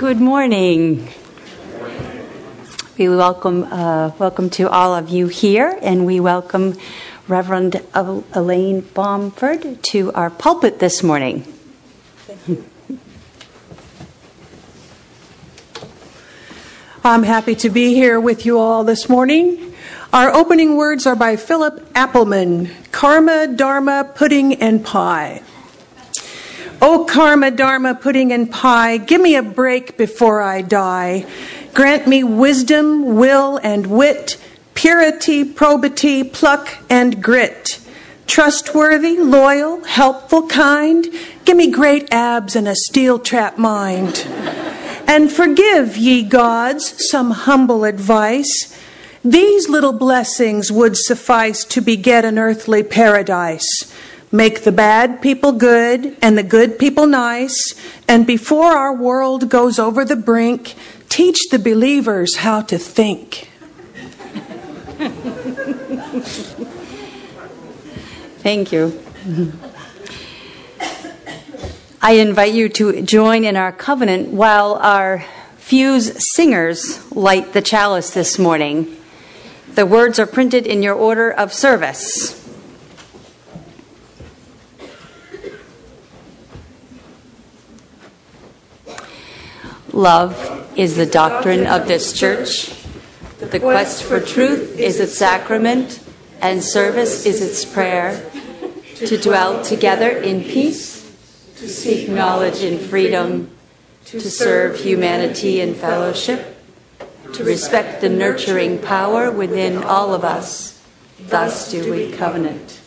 Good morning. We welcome uh, welcome to all of you here, and we welcome Reverend Elaine Bomford to our pulpit this morning. I'm happy to be here with you all this morning. Our opening words are by Philip Appleman Karma, Dharma, Pudding, and Pie. Oh, karma, dharma, pudding, and pie, give me a break before I die. Grant me wisdom, will, and wit, purity, probity, pluck, and grit. Trustworthy, loyal, helpful, kind, give me great abs and a steel trap mind. And forgive, ye gods, some humble advice. These little blessings would suffice to beget an earthly paradise. Make the bad people good and the good people nice. And before our world goes over the brink, teach the believers how to think. Thank you. I invite you to join in our covenant while our fuse singers light the chalice this morning. The words are printed in your order of service. Love is the doctrine of this church. The quest for truth is its sacrament, and service is its prayer. To dwell together in peace, to seek knowledge in freedom, to serve humanity in fellowship, to respect the nurturing power within all of us. Thus do we covenant.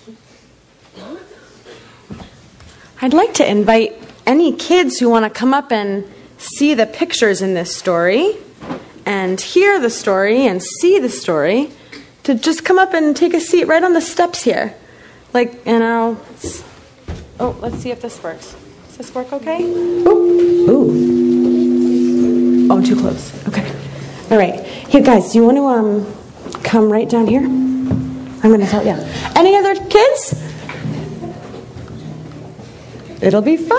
I'd like to invite any kids who want to come up and see the pictures in this story and hear the story and see the story to just come up and take a seat right on the steps here. Like, you know, oh, let's see if this works. Does this work okay? Ooh. Ooh. Oh, too close. Okay. All right. Here, guys, do you want to um, come right down here? I'm going to tell you. Any other kids? It'll be fun.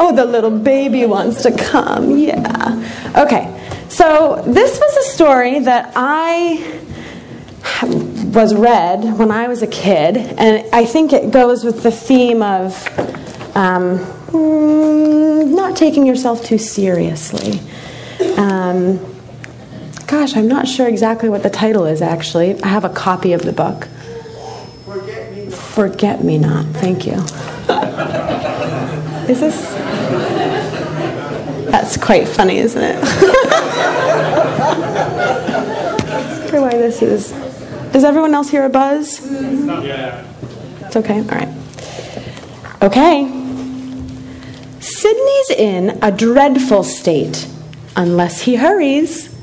Oh, the little baby wants to come. Yeah. Okay. So, this was a story that I was read when I was a kid, and I think it goes with the theme of um, mm, not taking yourself too seriously. Um, gosh, I'm not sure exactly what the title is actually. I have a copy of the book. Forget Me Not. Forget Me Not. Thank you. Is this? That's quite funny, isn't it? I why this is. Does everyone else hear a buzz? Yeah. It's okay. All right. Okay. Sydney's in a dreadful state. Unless he hurries,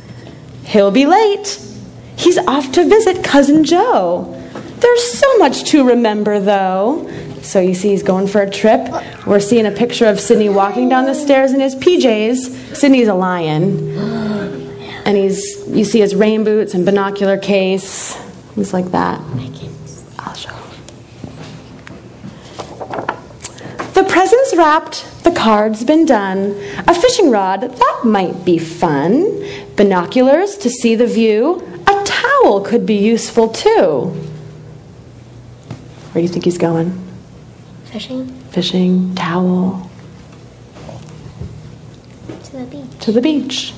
he'll be late. He's off to visit Cousin Joe. There's so much to remember, though. So you see, he's going for a trip. We're seeing a picture of Sydney walking down the stairs in his PJs. Sydney's a lion. And he's, you see his rain boots and binocular case. He's like that. I'll show. The presents wrapped, the cards been done. A fishing rod, that might be fun. Binoculars to see the view. A towel could be useful too. Where do you think he's going? Fishing. Fishing, towel. To the beach. To the beach.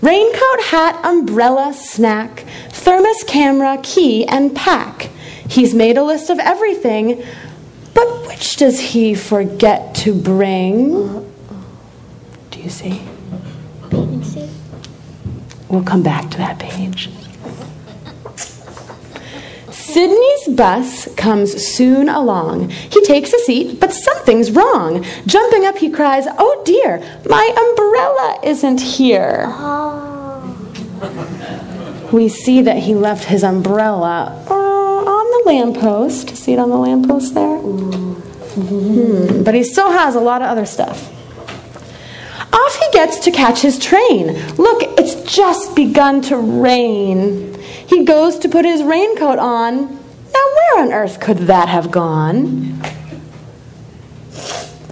Raincoat, hat, umbrella, snack, thermos, camera, key, and pack. He's made a list of everything, but which does he forget to bring? Do you see? We'll come back to that page. Sydney's bus comes soon along. He takes a seat, but something's wrong. Jumping up, he cries, Oh dear, my umbrella isn't here. Oh. We see that he left his umbrella uh, on the lamppost. See it on the lamppost there? Hmm, but he still has a lot of other stuff. Off he gets to catch his train. Look, it's just begun to rain. He goes to put his raincoat on. Now, where on earth could that have gone?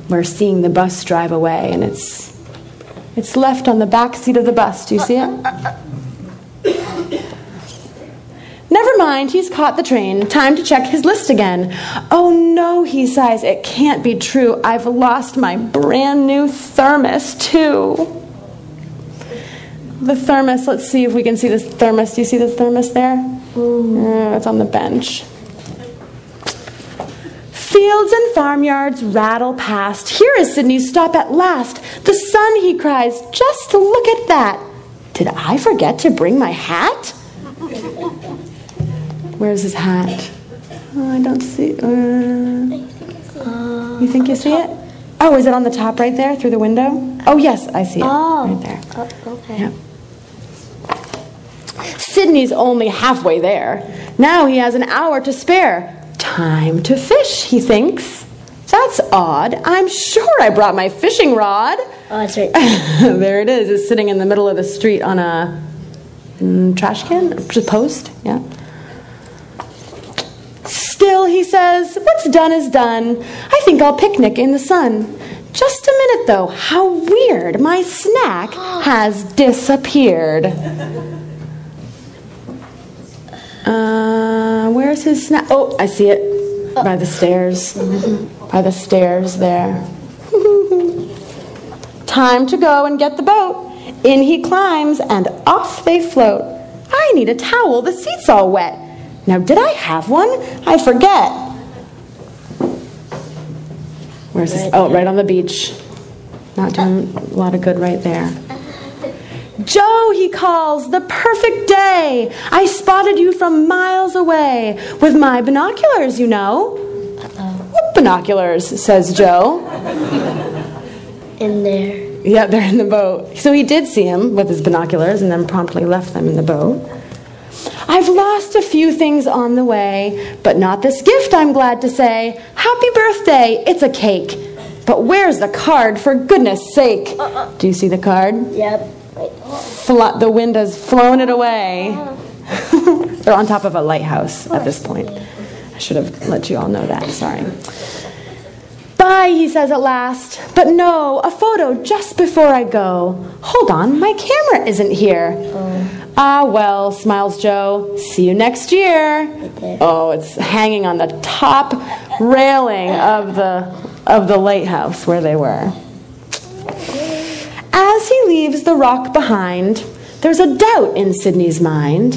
We're seeing the bus drive away, and it's It's left on the back seat of the bus. Do you see it? Never mind, he's caught the train. Time to check his list again. Oh no, he sighs. It can't be true. I've lost my brand new thermos, too. The thermos, let's see if we can see this thermos. Do you see the thermos there? Uh, it's on the bench. Fields and farmyards rattle past. Here is Sydney's stop at last. The sun, he cries. Just look at that. Did I forget to bring my hat? Where's his hat? Oh, I don't see. Uh, you think you see it? Oh, is it on the top right there through the window? Oh, yes, I see it. Oh. Right there. Oh, okay. Yep. Sydney's only halfway there. Now he has an hour to spare. Time to fish, he thinks. That's odd. I'm sure I brought my fishing rod. Oh, that's right. there it is. It's sitting in the middle of the street on a mm, trash can, just post. Yeah. Still, he says, what's done is done. I think I'll picnic in the sun. Just a minute, though. How weird. My snack has disappeared. Uh, where's his snack? Oh, I see it. By the stairs. By the stairs there. Time to go and get the boat. In he climbs, and off they float. I need a towel, the seat's all wet. Now, did I have one? I forget. Where's this? Oh, right on the beach. Not doing a lot of good right there. Joe, he calls, the perfect day. I spotted you from miles away with my binoculars, you know. What binoculars? says Joe. In there. Yeah, they're in the boat. So he did see him with his binoculars and then promptly left them in the boat. I've lost a few things on the way, but not this gift, I'm glad to say. Happy birthday! It's a cake. But where's the card, for goodness sake? Uh-uh. Do you see the card? Yep. Flo- the wind has flown it away. They're on top of a lighthouse at this point. I should have let you all know that. Sorry. Bye, he says at last. But no, a photo just before I go. Hold on, my camera isn't here. Ah, well, smiles Joe. See you next year. Oh, it's hanging on the top railing of the of the lighthouse where they were. As he leaves the rock behind, there's a doubt in Sydney's mind.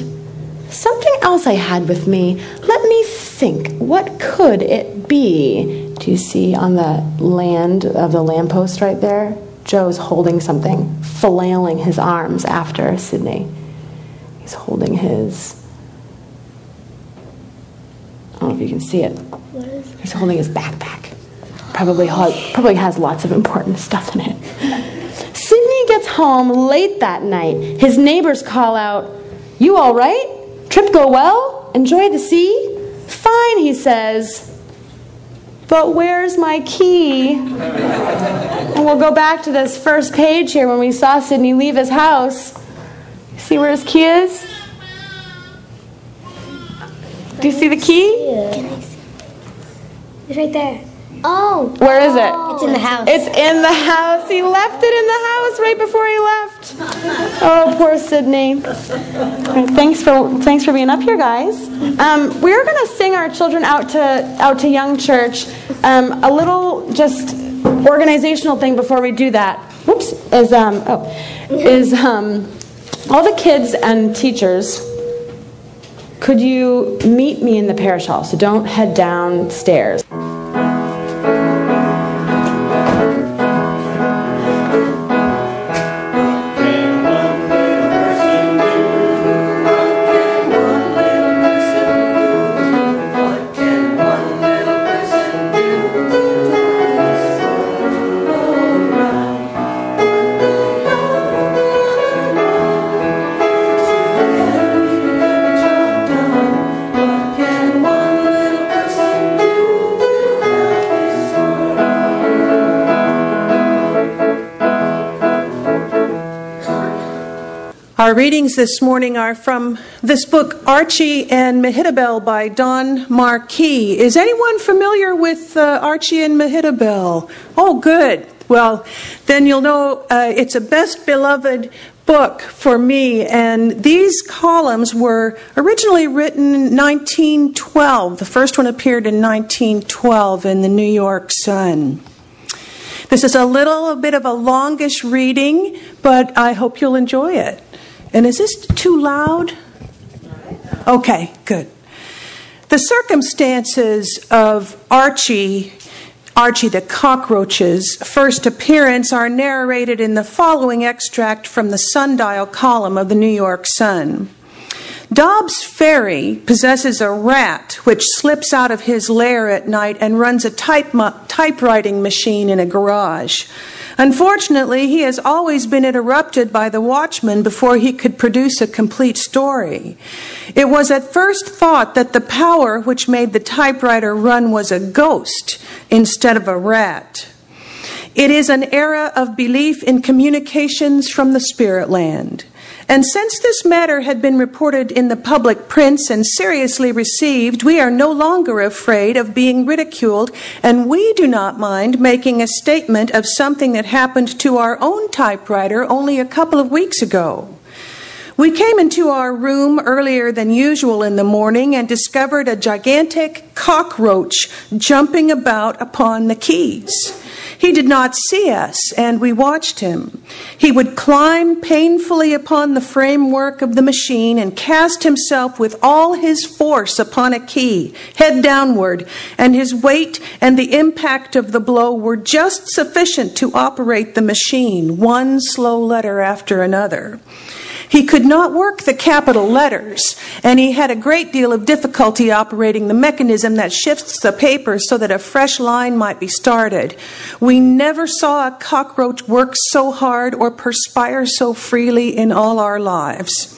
Something else I had with me. Let me think. What could it be? Do you see on the land of the lamppost right there? Joe's holding something, flailing his arms after Sydney. He's holding his. I don't know if you can see it. What is He's holding his backpack. Probably probably has lots of important stuff in it. Home late that night. His neighbors call out, "You all right? Trip go well? Enjoy the sea?" "Fine," he says. But where's my key? and we'll go back to this first page here when we saw Sydney leave his house. See where his key is? Do you see the key? Can I see? It's right there. Oh. Where is it? It's in the house. It's in the house. He left it in the house right before he left. Oh, poor Sydney. Thanks for thanks for being up here, guys. Um, we're gonna sing our children out to out to Young Church. Um, a little just organizational thing before we do that. Whoops. Is um oh is um all the kids and teachers. Could you meet me in the parish hall? So don't head downstairs. Our readings this morning are from this book, Archie and Mehitabel by Don Marquis. Is anyone familiar with uh, Archie and Mehitabel? Oh, good. Well, then you'll know uh, it's a best beloved book for me, and these columns were originally written in 1912. The first one appeared in 1912 in the New York Sun. This is a little bit of a longish reading, but I hope you'll enjoy it. And is this too loud? Okay, good. The circumstances of Archie Archie the Cockroach's first appearance are narrated in the following extract from the sundial column of the New York Sun. Dobbs Ferry possesses a rat which slips out of his lair at night and runs a type typewriting machine in a garage. Unfortunately, he has always been interrupted by the watchman before he could produce a complete story. It was at first thought that the power which made the typewriter run was a ghost instead of a rat. It is an era of belief in communications from the spirit land. And since this matter had been reported in the public prints and seriously received, we are no longer afraid of being ridiculed, and we do not mind making a statement of something that happened to our own typewriter only a couple of weeks ago. We came into our room earlier than usual in the morning and discovered a gigantic cockroach jumping about upon the keys. He did not see us, and we watched him. He would climb painfully upon the framework of the machine and cast himself with all his force upon a key, head downward, and his weight and the impact of the blow were just sufficient to operate the machine, one slow letter after another. He could not work the capital letters, and he had a great deal of difficulty operating the mechanism that shifts the paper so that a fresh line might be started. We never saw a cockroach work so hard or perspire so freely in all our lives.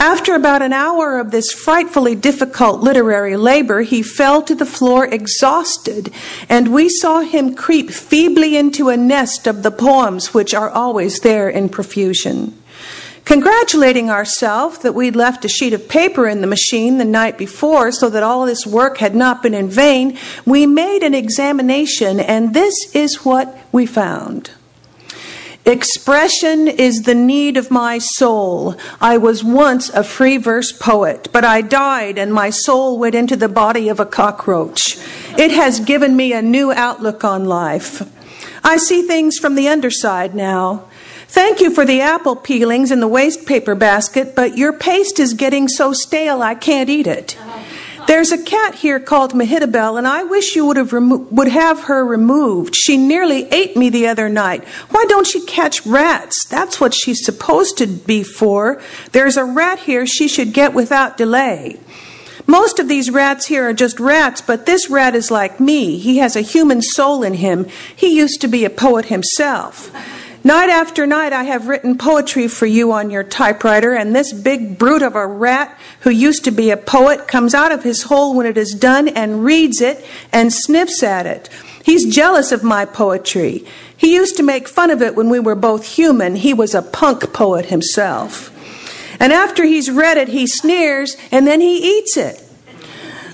After about an hour of this frightfully difficult literary labor, he fell to the floor exhausted, and we saw him creep feebly into a nest of the poems which are always there in profusion. Congratulating ourselves that we'd left a sheet of paper in the machine the night before so that all this work had not been in vain, we made an examination, and this is what we found. Expression is the need of my soul. I was once a free verse poet, but I died and my soul went into the body of a cockroach. It has given me a new outlook on life. I see things from the underside now. Thank you for the apple peelings in the waste paper basket, but your paste is getting so stale I can't eat it. There's a cat here called Mehitabel, and I wish you would have remo- would have her removed. She nearly ate me the other night. Why don't she catch rats? That's what she's supposed to be for. There's a rat here she should get without delay. Most of these rats here are just rats, but this rat is like me. He has a human soul in him. He used to be a poet himself. Night after night, I have written poetry for you on your typewriter, and this big brute of a rat who used to be a poet comes out of his hole when it is done and reads it and sniffs at it. He's jealous of my poetry. He used to make fun of it when we were both human. He was a punk poet himself. And after he's read it, he sneers and then he eats it.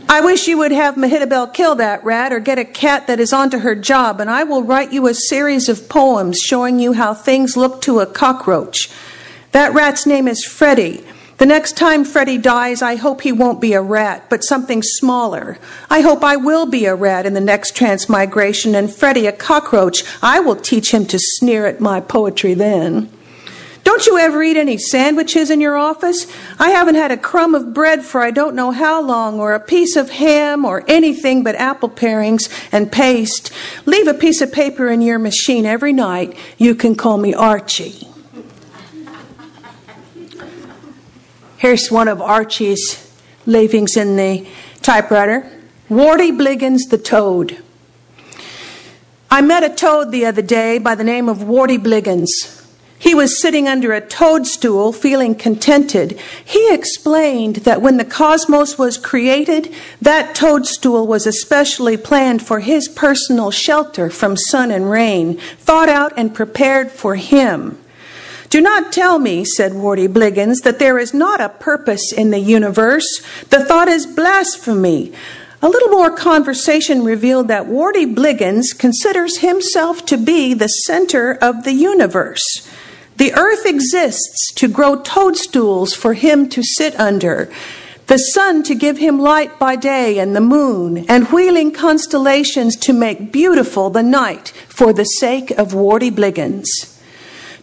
I wish you would have Mehitabel kill that rat or get a cat that is onto her job, and I will write you a series of poems showing you how things look to a cockroach. That rat's name is Freddie. The next time Freddie dies, I hope he won't be a rat, but something smaller. I hope I will be a rat in the next transmigration, and Freddie a cockroach. I will teach him to sneer at my poetry then. Don't you ever eat any sandwiches in your office? I haven't had a crumb of bread for I don't know how long, or a piece of ham, or anything but apple parings and paste. Leave a piece of paper in your machine every night. You can call me Archie. Here's one of Archie's leavings in the typewriter Warty Bliggins the Toad. I met a toad the other day by the name of Warty Bliggins. He was sitting under a toadstool, feeling contented. He explained that when the cosmos was created, that toadstool was especially planned for his personal shelter from sun and rain, thought out and prepared for him. Do not tell me, said Warty Bliggins, that there is not a purpose in the universe. The thought is blasphemy. A little more conversation revealed that Warty Bliggins considers himself to be the center of the universe. The earth exists to grow toadstools for him to sit under, the sun to give him light by day, and the moon, and wheeling constellations to make beautiful the night for the sake of Warty Bliggins.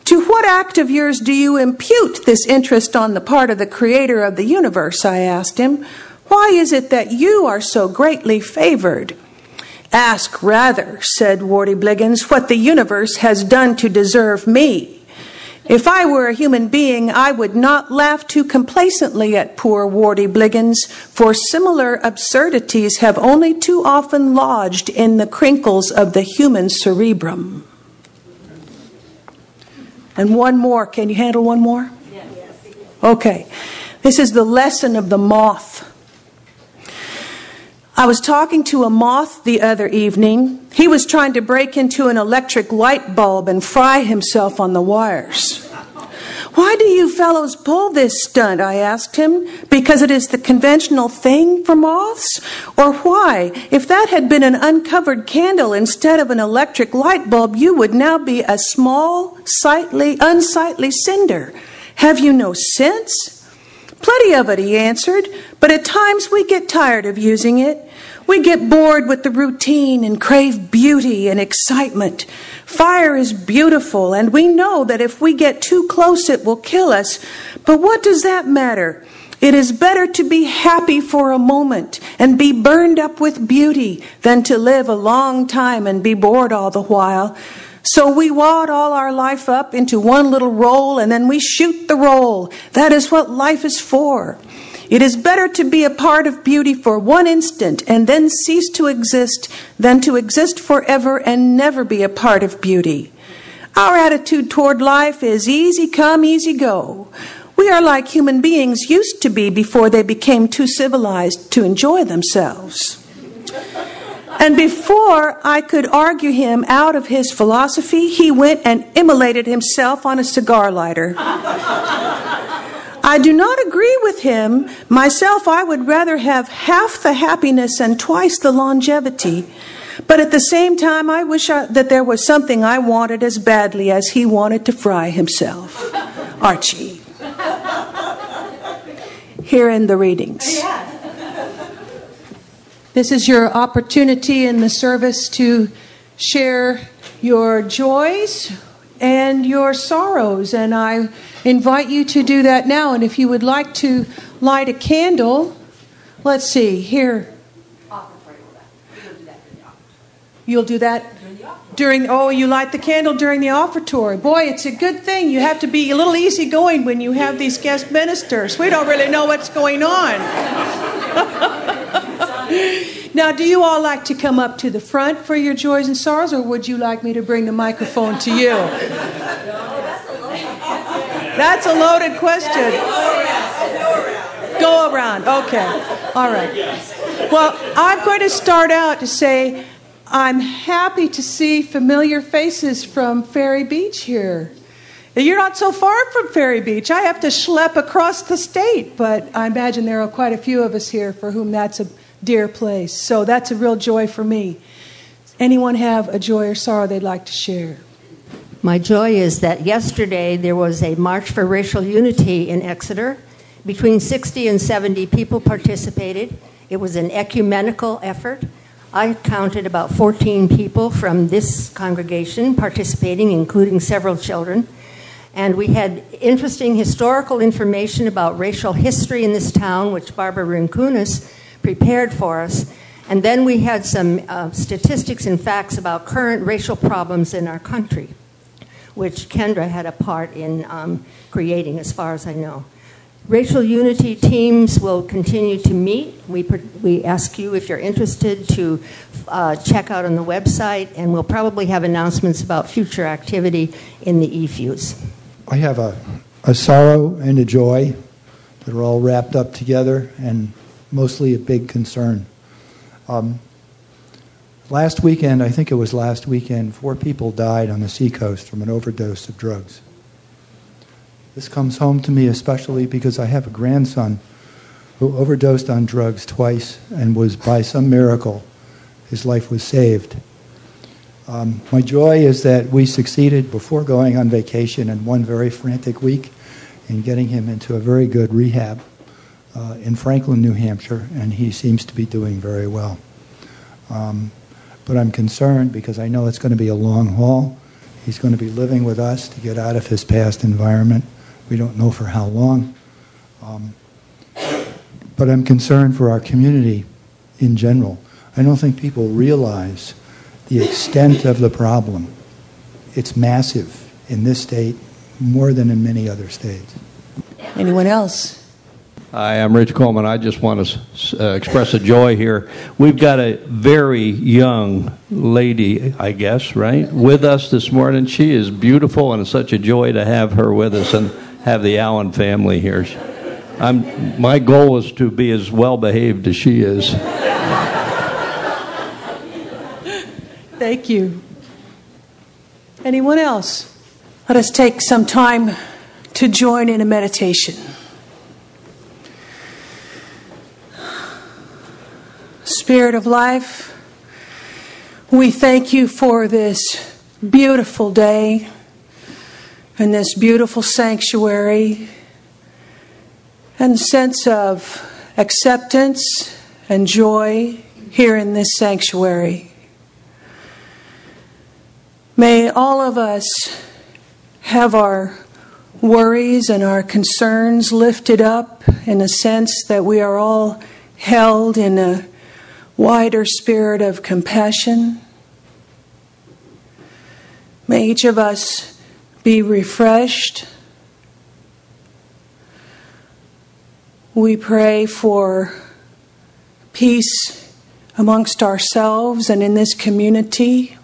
To what act of yours do you impute this interest on the part of the creator of the universe? I asked him. Why is it that you are so greatly favored? Ask rather, said Warty Bliggins, what the universe has done to deserve me. If I were a human being, I would not laugh too complacently at poor Warty Bliggins, for similar absurdities have only too often lodged in the crinkles of the human cerebrum. And one more. Can you handle one more? Okay. This is the lesson of the moth. I was talking to a moth the other evening. He was trying to break into an electric light bulb and fry himself on the wires. Why do you fellows pull this stunt? I asked him. Because it is the conventional thing for moths? Or why? If that had been an uncovered candle instead of an electric light bulb, you would now be a small, sightly, unsightly cinder. Have you no sense? Plenty of it, he answered, but at times we get tired of using it. We get bored with the routine and crave beauty and excitement. Fire is beautiful, and we know that if we get too close, it will kill us. But what does that matter? It is better to be happy for a moment and be burned up with beauty than to live a long time and be bored all the while. So we wad all our life up into one little roll and then we shoot the roll. That is what life is for. It is better to be a part of beauty for one instant and then cease to exist than to exist forever and never be a part of beauty. Our attitude toward life is easy come, easy go. We are like human beings used to be before they became too civilized to enjoy themselves. And before I could argue him out of his philosophy, he went and immolated himself on a cigar lighter. I do not agree with him. Myself, I would rather have half the happiness and twice the longevity. But at the same time, I wish I, that there was something I wanted as badly as he wanted to fry himself. Archie. Here in the readings. This is your opportunity in the service to share your joys and your sorrows. And I invite you to do that now. And if you would like to light a candle, let's see, here. You'll do that during, oh, you light the candle during the offertory. Boy, it's a good thing. You have to be a little easygoing when you have these guest ministers. We don't really know what's going on. now, do you all like to come up to the front for your joys and sorrows, or would you like me to bring the microphone to you? That's a loaded question. Go around. Okay. All right. Well, I'm going to start out to say I'm happy to see familiar faces from Ferry Beach here. You're not so far from Ferry Beach. I have to schlep across the state, but I imagine there are quite a few of us here for whom that's a dear place. So that's a real joy for me. Anyone have a joy or sorrow they'd like to share? My joy is that yesterday there was a March for Racial Unity in Exeter. Between 60 and 70 people participated. It was an ecumenical effort. I counted about 14 people from this congregation participating, including several children. And we had interesting historical information about racial history in this town, which Barbara Rinkunis prepared for us. And then we had some uh, statistics and facts about current racial problems in our country, which Kendra had a part in um, creating, as far as I know. Racial unity teams will continue to meet. We, we ask you, if you're interested, to uh, check out on the website, and we'll probably have announcements about future activity in the eFuse. I have a, a sorrow and a joy that are all wrapped up together, and mostly a big concern. Um, last weekend, I think it was last weekend, four people died on the seacoast from an overdose of drugs. This comes home to me especially because I have a grandson who overdosed on drugs twice and was, by some miracle, his life was saved. Um, my joy is that we succeeded before going on vacation in one very frantic week in getting him into a very good rehab uh, in Franklin, New Hampshire, and he seems to be doing very well. Um, but I'm concerned because I know it's going to be a long haul. He's going to be living with us to get out of his past environment. We don't know for how long. Um, but I'm concerned for our community in general. I don't think people realize the extent of the problem. It's massive in this state more than in many other states. Anyone else? Hi, I'm Rich Coleman. I just want to uh, express a joy here. We've got a very young lady, I guess, right, with us this morning. She is beautiful, and it's such a joy to have her with us and have the Allen family here. I'm, my goal is to be as well behaved as she is. Thank you. Anyone else? Let us take some time to join in a meditation. Spirit of life, we thank you for this beautiful day and this beautiful sanctuary and sense of acceptance and joy here in this sanctuary. May all of us have our worries and our concerns lifted up in a sense that we are all held in a wider spirit of compassion. May each of us be refreshed. We pray for peace amongst ourselves and in this community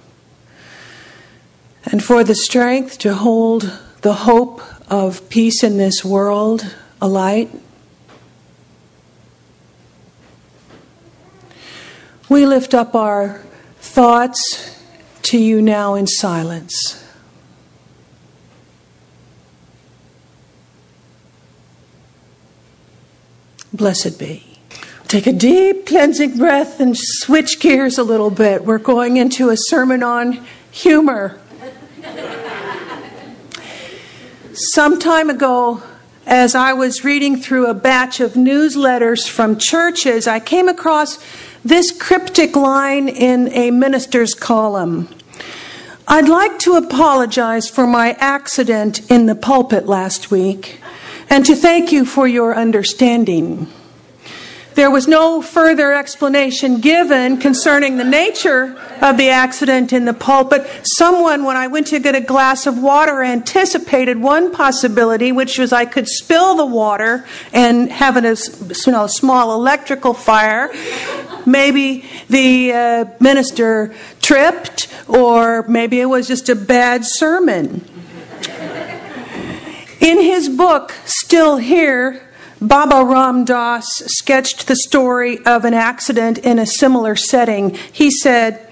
and for the strength to hold the hope of peace in this world alight. We lift up our thoughts to you now in silence. Blessed be. Take a deep cleansing breath and switch gears a little bit. We're going into a sermon on humor. Some time ago, as I was reading through a batch of newsletters from churches, I came across this cryptic line in a minister's column. I'd like to apologize for my accident in the pulpit last week and to thank you for your understanding. There was no further explanation given concerning the nature of the accident in the pulpit. Someone, when I went to get a glass of water, anticipated one possibility, which was I could spill the water and have a you know, small electrical fire. Maybe the uh, minister tripped, or maybe it was just a bad sermon. In his book, Still Here, Baba Ram Dass sketched the story of an accident in a similar setting. He said,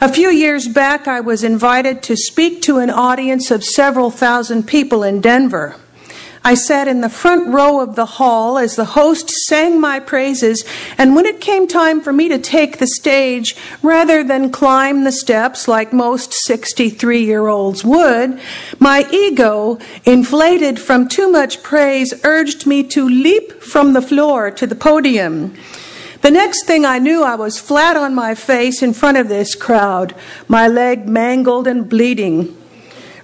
a few years back, I was invited to speak to an audience of several thousand people in Denver. I sat in the front row of the hall as the host sang my praises, and when it came time for me to take the stage, rather than climb the steps like most 63 year olds would, my ego, inflated from too much praise, urged me to leap from the floor to the podium. The next thing I knew, I was flat on my face in front of this crowd, my leg mangled and bleeding.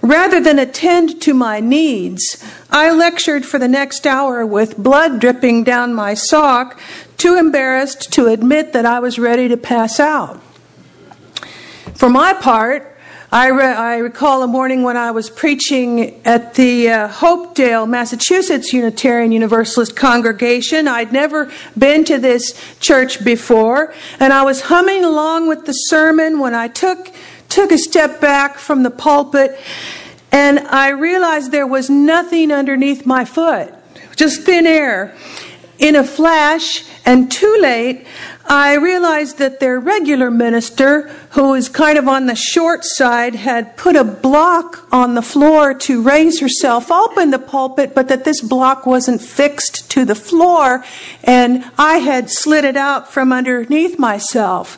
Rather than attend to my needs, I lectured for the next hour with blood dripping down my sock, too embarrassed to admit that I was ready to pass out. For my part, I, re- I recall a morning when I was preaching at the uh, Hopedale, Massachusetts Unitarian Universalist congregation. I'd never been to this church before, and I was humming along with the sermon when I took took a step back from the pulpit and I realized there was nothing underneath my foot, just thin air. In a flash, and too late, I realized that their regular minister, who was kind of on the short side, had put a block on the floor to raise herself up in the pulpit, but that this block wasn't fixed to the floor, and I had slid it out from underneath myself.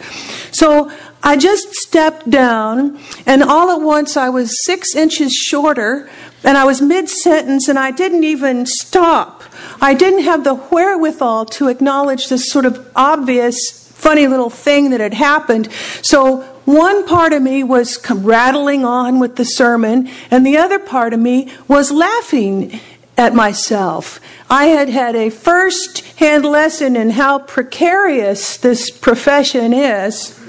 So I just stepped down, and all at once I was six inches shorter, and I was mid sentence, and I didn't even stop. I didn't have the wherewithal to acknowledge this sort of obvious, funny little thing that had happened. So one part of me was rattling on with the sermon, and the other part of me was laughing at myself. I had had a first hand lesson in how precarious this profession is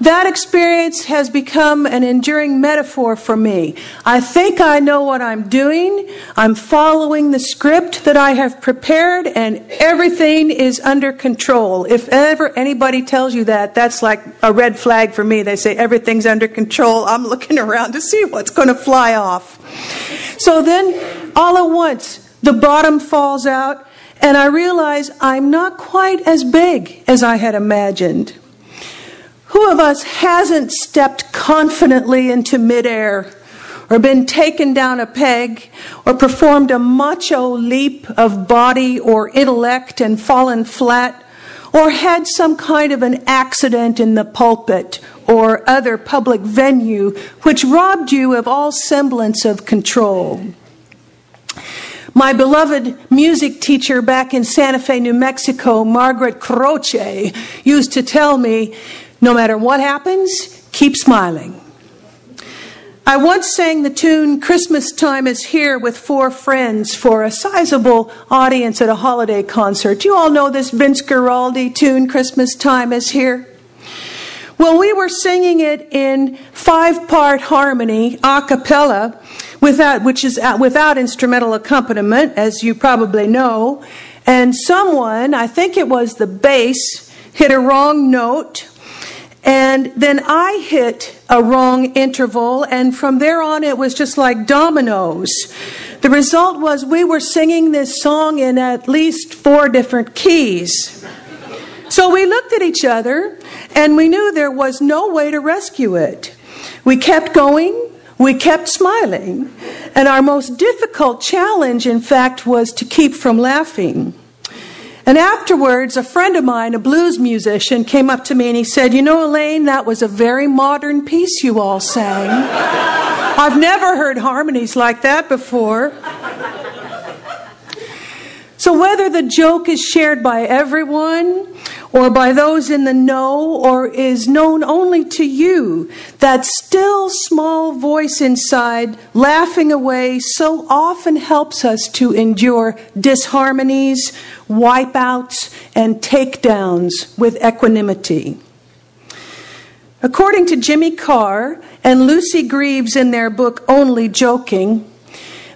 that experience has become an enduring metaphor for me. I think I know what I'm doing. I'm following the script that I have prepared, and everything is under control. If ever anybody tells you that, that's like a red flag for me. They say everything's under control. I'm looking around to see what's going to fly off. So then, all at once, the bottom falls out, and I realize I'm not quite as big as I had imagined. Who of us hasn't stepped confidently into midair or been taken down a peg or performed a macho leap of body or intellect and fallen flat or had some kind of an accident in the pulpit or other public venue which robbed you of all semblance of control? My beloved music teacher back in Santa Fe, New Mexico, Margaret Croce, used to tell me no matter what happens, keep smiling. I once sang the tune Christmas Time is Here with four friends for a sizable audience at a holiday concert. You all know this Vince Guaraldi tune, Christmas Time is Here? Well, we were singing it in five part harmony, a cappella, without, which is uh, without instrumental accompaniment, as you probably know. And someone, I think it was the bass, hit a wrong note and then I hit a wrong interval, and from there on it was just like dominoes. The result was we were singing this song in at least four different keys. So we looked at each other, and we knew there was no way to rescue it. We kept going, we kept smiling, and our most difficult challenge, in fact, was to keep from laughing. And afterwards, a friend of mine, a blues musician, came up to me and he said, You know, Elaine, that was a very modern piece you all sang. I've never heard harmonies like that before. So, whether the joke is shared by everyone or by those in the know or is known only to you, that still small voice inside laughing away so often helps us to endure disharmonies, wipeouts, and takedowns with equanimity. According to Jimmy Carr and Lucy Greaves in their book Only Joking,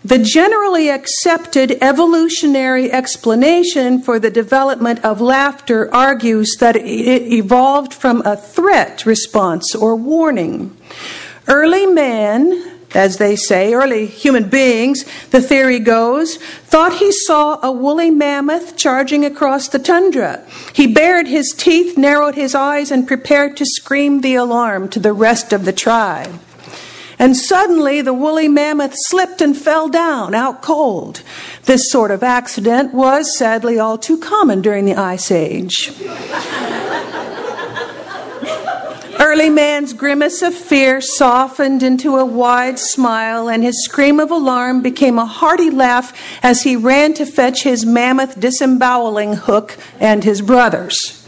the generally accepted evolutionary explanation for the development of laughter argues that it evolved from a threat response or warning. Early man, as they say, early human beings, the theory goes, thought he saw a woolly mammoth charging across the tundra. He bared his teeth, narrowed his eyes, and prepared to scream the alarm to the rest of the tribe. And suddenly the woolly mammoth slipped and fell down, out cold. This sort of accident was sadly all too common during the Ice Age. Early man's grimace of fear softened into a wide smile, and his scream of alarm became a hearty laugh as he ran to fetch his mammoth disemboweling hook and his brothers.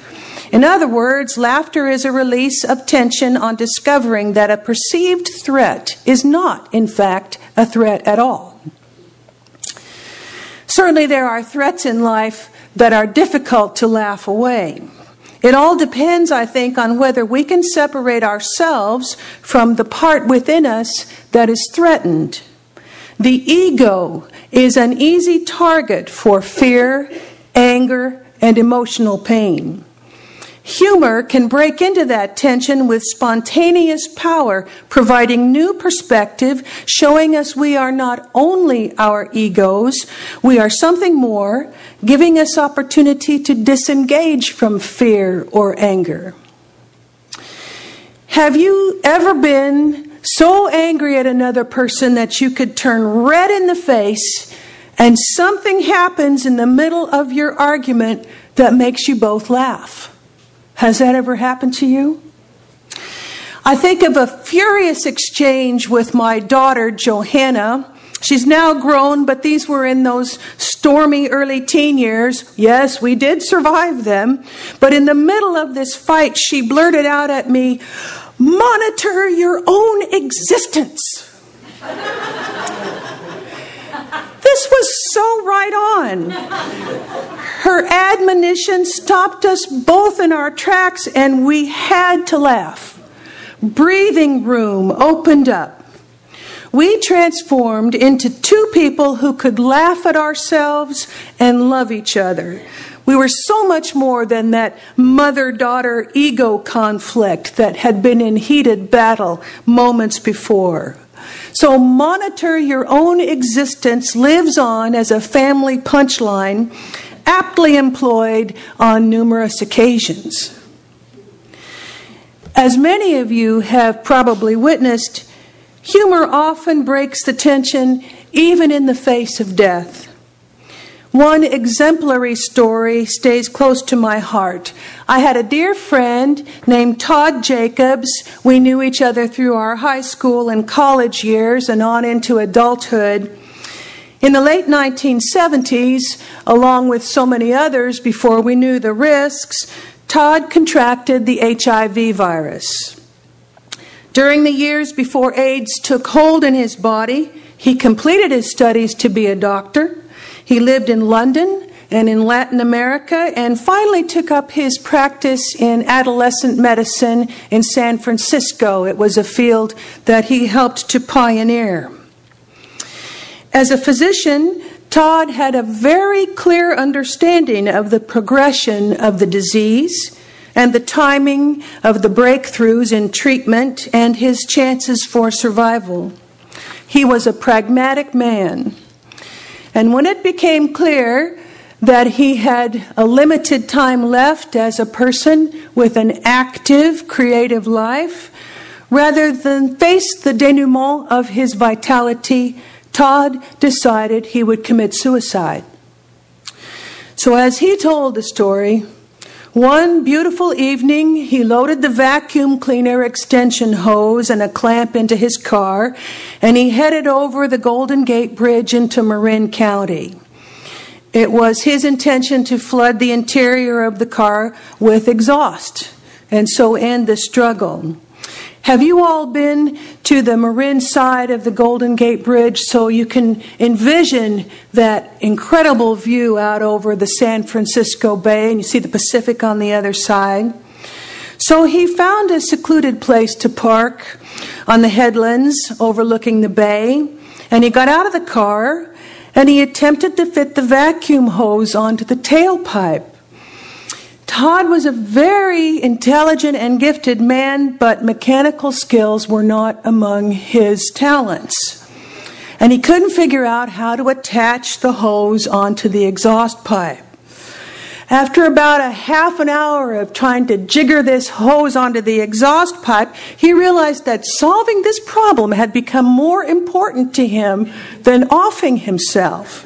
In other words, laughter is a release of tension on discovering that a perceived threat is not, in fact, a threat at all. Certainly, there are threats in life that are difficult to laugh away. It all depends, I think, on whether we can separate ourselves from the part within us that is threatened. The ego is an easy target for fear, anger, and emotional pain. Humor can break into that tension with spontaneous power, providing new perspective, showing us we are not only our egos, we are something more, giving us opportunity to disengage from fear or anger. Have you ever been so angry at another person that you could turn red in the face and something happens in the middle of your argument that makes you both laugh? Has that ever happened to you? I think of a furious exchange with my daughter, Johanna. She's now grown, but these were in those stormy early teen years. Yes, we did survive them. But in the middle of this fight, she blurted out at me, Monitor your own existence. This was so right on. Her admonition stopped us both in our tracks, and we had to laugh. Breathing room opened up. We transformed into two people who could laugh at ourselves and love each other. We were so much more than that mother daughter ego conflict that had been in heated battle moments before. So, monitor your own existence lives on as a family punchline aptly employed on numerous occasions. As many of you have probably witnessed, humor often breaks the tension even in the face of death. One exemplary story stays close to my heart. I had a dear friend named Todd Jacobs. We knew each other through our high school and college years and on into adulthood. In the late 1970s, along with so many others before we knew the risks, Todd contracted the HIV virus. During the years before AIDS took hold in his body, he completed his studies to be a doctor. He lived in London and in Latin America and finally took up his practice in adolescent medicine in San Francisco. It was a field that he helped to pioneer. As a physician, Todd had a very clear understanding of the progression of the disease and the timing of the breakthroughs in treatment and his chances for survival. He was a pragmatic man. And when it became clear that he had a limited time left as a person with an active, creative life, rather than face the denouement of his vitality, Todd decided he would commit suicide. So, as he told the story, one beautiful evening, he loaded the vacuum cleaner extension hose and a clamp into his car, and he headed over the Golden Gate Bridge into Marin County. It was his intention to flood the interior of the car with exhaust and so end the struggle. Have you all been to the Marin side of the Golden Gate Bridge so you can envision that incredible view out over the San Francisco Bay and you see the Pacific on the other side? So he found a secluded place to park on the headlands overlooking the bay, and he got out of the car and he attempted to fit the vacuum hose onto the tailpipe. Todd was a very intelligent and gifted man, but mechanical skills were not among his talents. And he couldn't figure out how to attach the hose onto the exhaust pipe. After about a half an hour of trying to jigger this hose onto the exhaust pipe, he realized that solving this problem had become more important to him than offing himself.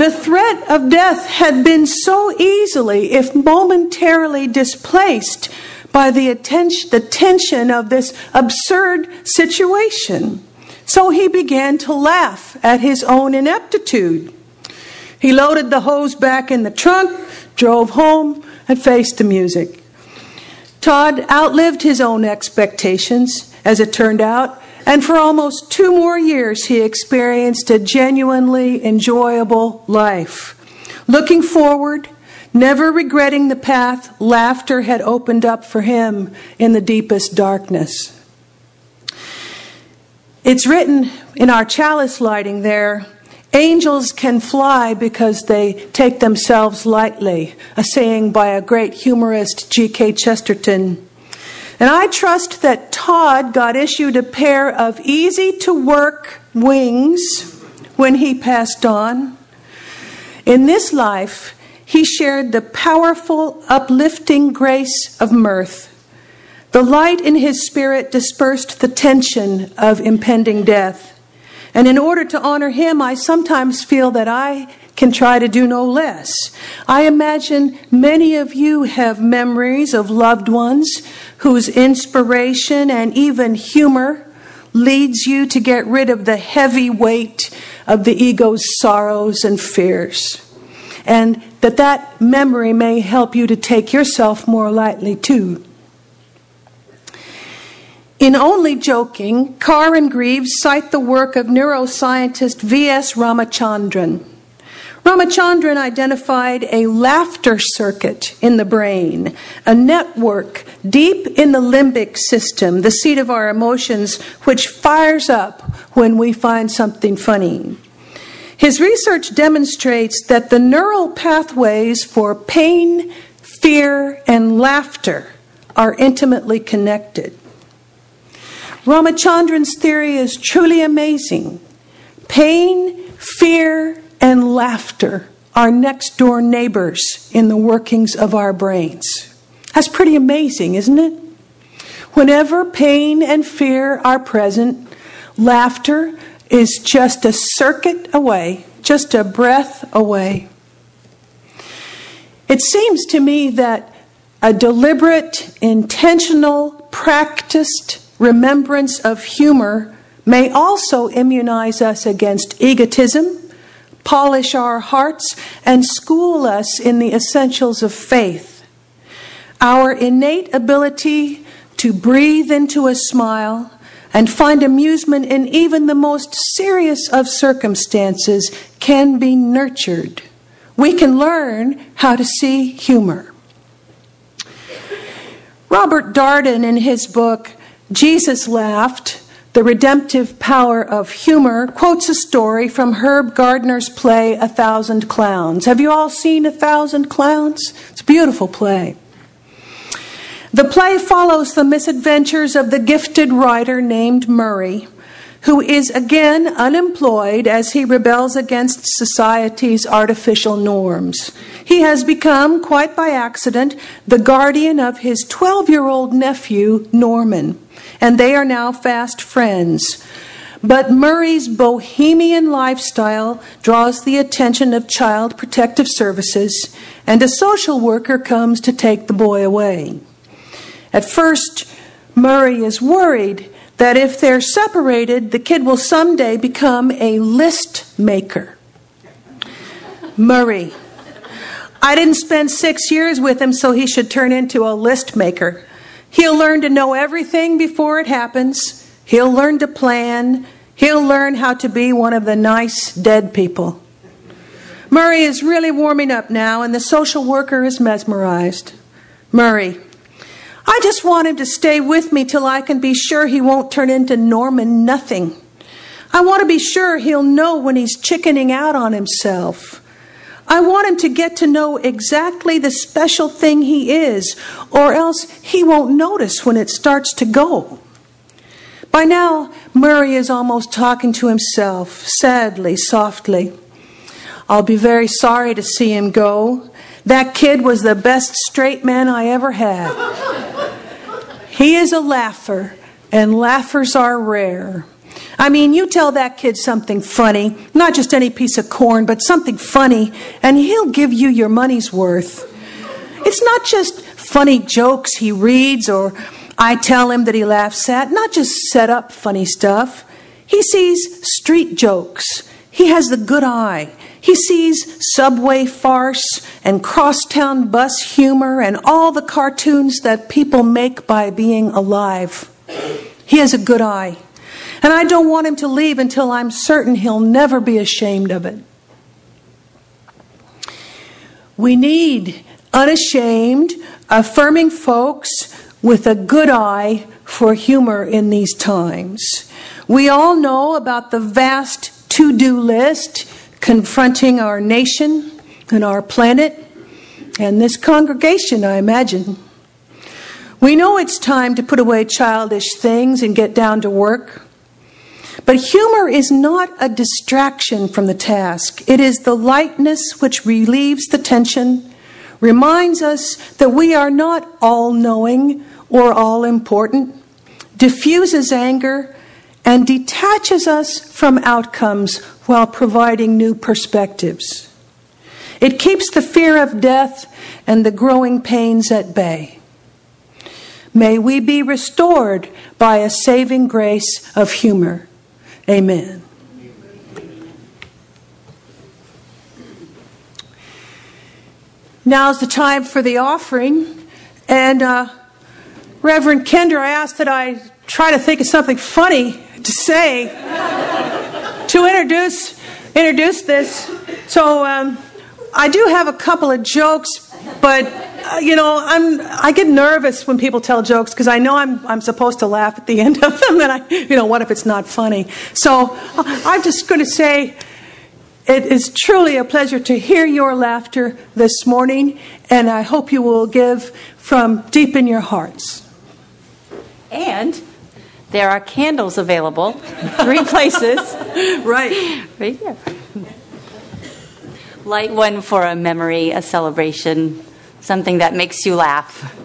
The threat of death had been so easily, if momentarily displaced, by the, attention, the tension of this absurd situation. So he began to laugh at his own ineptitude. He loaded the hose back in the trunk, drove home, and faced the music. Todd outlived his own expectations, as it turned out, and for almost two more years, he experienced a genuinely enjoyable life. Looking forward, never regretting the path laughter had opened up for him in the deepest darkness. It's written in our chalice lighting there Angels can fly because they take themselves lightly, a saying by a great humorist, G.K. Chesterton. And I trust that Todd got issued a pair of easy to work wings when he passed on. In this life, he shared the powerful, uplifting grace of mirth. The light in his spirit dispersed the tension of impending death. And in order to honor him, I sometimes feel that I can try to do no less. I imagine many of you have memories of loved ones whose inspiration and even humor leads you to get rid of the heavy weight of the ego's sorrows and fears. And that that memory may help you to take yourself more lightly too. In Only Joking, Carr and Greeves cite the work of neuroscientist V.S. Ramachandran. Ramachandran identified a laughter circuit in the brain, a network deep in the limbic system, the seat of our emotions, which fires up when we find something funny. His research demonstrates that the neural pathways for pain, fear, and laughter are intimately connected. Ramachandran's theory is truly amazing. Pain, fear, and laughter are next door neighbors in the workings of our brains. That's pretty amazing, isn't it? Whenever pain and fear are present, laughter is just a circuit away, just a breath away. It seems to me that a deliberate, intentional, practiced remembrance of humor may also immunize us against egotism, polish our hearts, and school us in the essentials of faith. Our innate ability to breathe into a smile and find amusement in even the most serious of circumstances can be nurtured. We can learn how to see humor. Robert Darden, in his book, Jesus laughed, the redemptive power of humor, quotes a story from Herb Gardner's play, A Thousand Clowns. Have you all seen A Thousand Clowns? It's a beautiful play. The play follows the misadventures of the gifted writer named Murray, who is again unemployed as he rebels against society's artificial norms. He has become, quite by accident, the guardian of his 12 year old nephew, Norman and they are now fast friends. But Murray's bohemian lifestyle draws the attention of Child Protective Services, and a social worker comes to take the boy away. At first, Murray is worried that if they're separated, the kid will someday become a list maker. Murray. I didn't spend six years with him, so he should turn into a list maker. He'll learn to know everything before it happens. He'll learn to plan. He'll learn how to be one of the nice dead people. Murray is really warming up now, and the social worker is mesmerized. Murray, I just want him to stay with me till I can be sure he won't turn into Norman Nothing. I want to be sure he'll know when he's chickening out on himself. I want him to get to know exactly the special thing he is, or else he won't notice when it starts to go. By now, Murray is almost talking to himself, sadly, softly. I'll be very sorry to see him go. That kid was the best straight man I ever had. He is a laugher, and laughers are rare. I mean, you tell that kid something funny, not just any piece of corn, but something funny, and he'll give you your money's worth. It's not just funny jokes he reads or I tell him that he laughs at, not just set up funny stuff. He sees street jokes. He has the good eye. He sees subway farce and crosstown bus humor and all the cartoons that people make by being alive. He has a good eye. And I don't want him to leave until I'm certain he'll never be ashamed of it. We need unashamed, affirming folks with a good eye for humor in these times. We all know about the vast to do list confronting our nation and our planet and this congregation, I imagine. We know it's time to put away childish things and get down to work. But humor is not a distraction from the task. It is the lightness which relieves the tension, reminds us that we are not all knowing or all important, diffuses anger, and detaches us from outcomes while providing new perspectives. It keeps the fear of death and the growing pains at bay. May we be restored by a saving grace of humor. Amen. Now's the time for the offering. And uh, Reverend Kinder, I ask that I try to think of something funny to say to introduce introduce this. So um, I do have a couple of jokes, but you know I'm I get nervous when people tell jokes because I know I'm I'm supposed to laugh at the end of them, and I you know what if it's not funny? So uh, I'm just going to say. It is truly a pleasure to hear your laughter this morning, and I hope you will give from deep in your hearts. And there are candles available, three places. Right. Right here. Light one for a memory, a celebration, something that makes you laugh.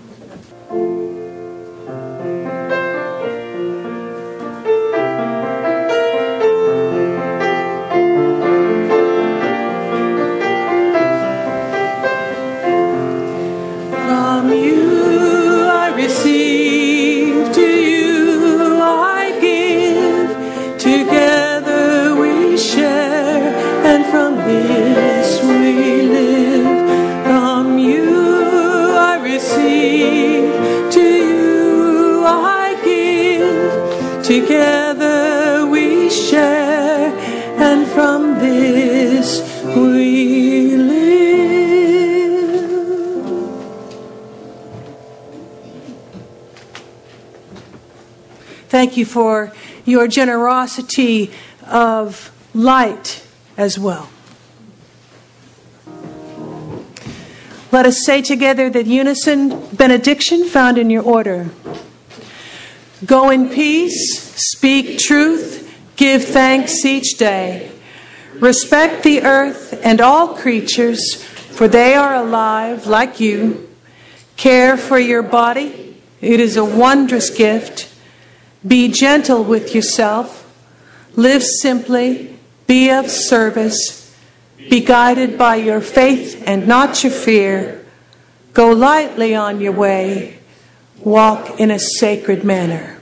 Thank you for your generosity of light as well. Let us say together the unison benediction found in your order. Go in peace, speak truth, give thanks each day. Respect the earth and all creatures, for they are alive like you. Care for your body, it is a wondrous gift. Be gentle with yourself. Live simply. Be of service. Be guided by your faith and not your fear. Go lightly on your way. Walk in a sacred manner.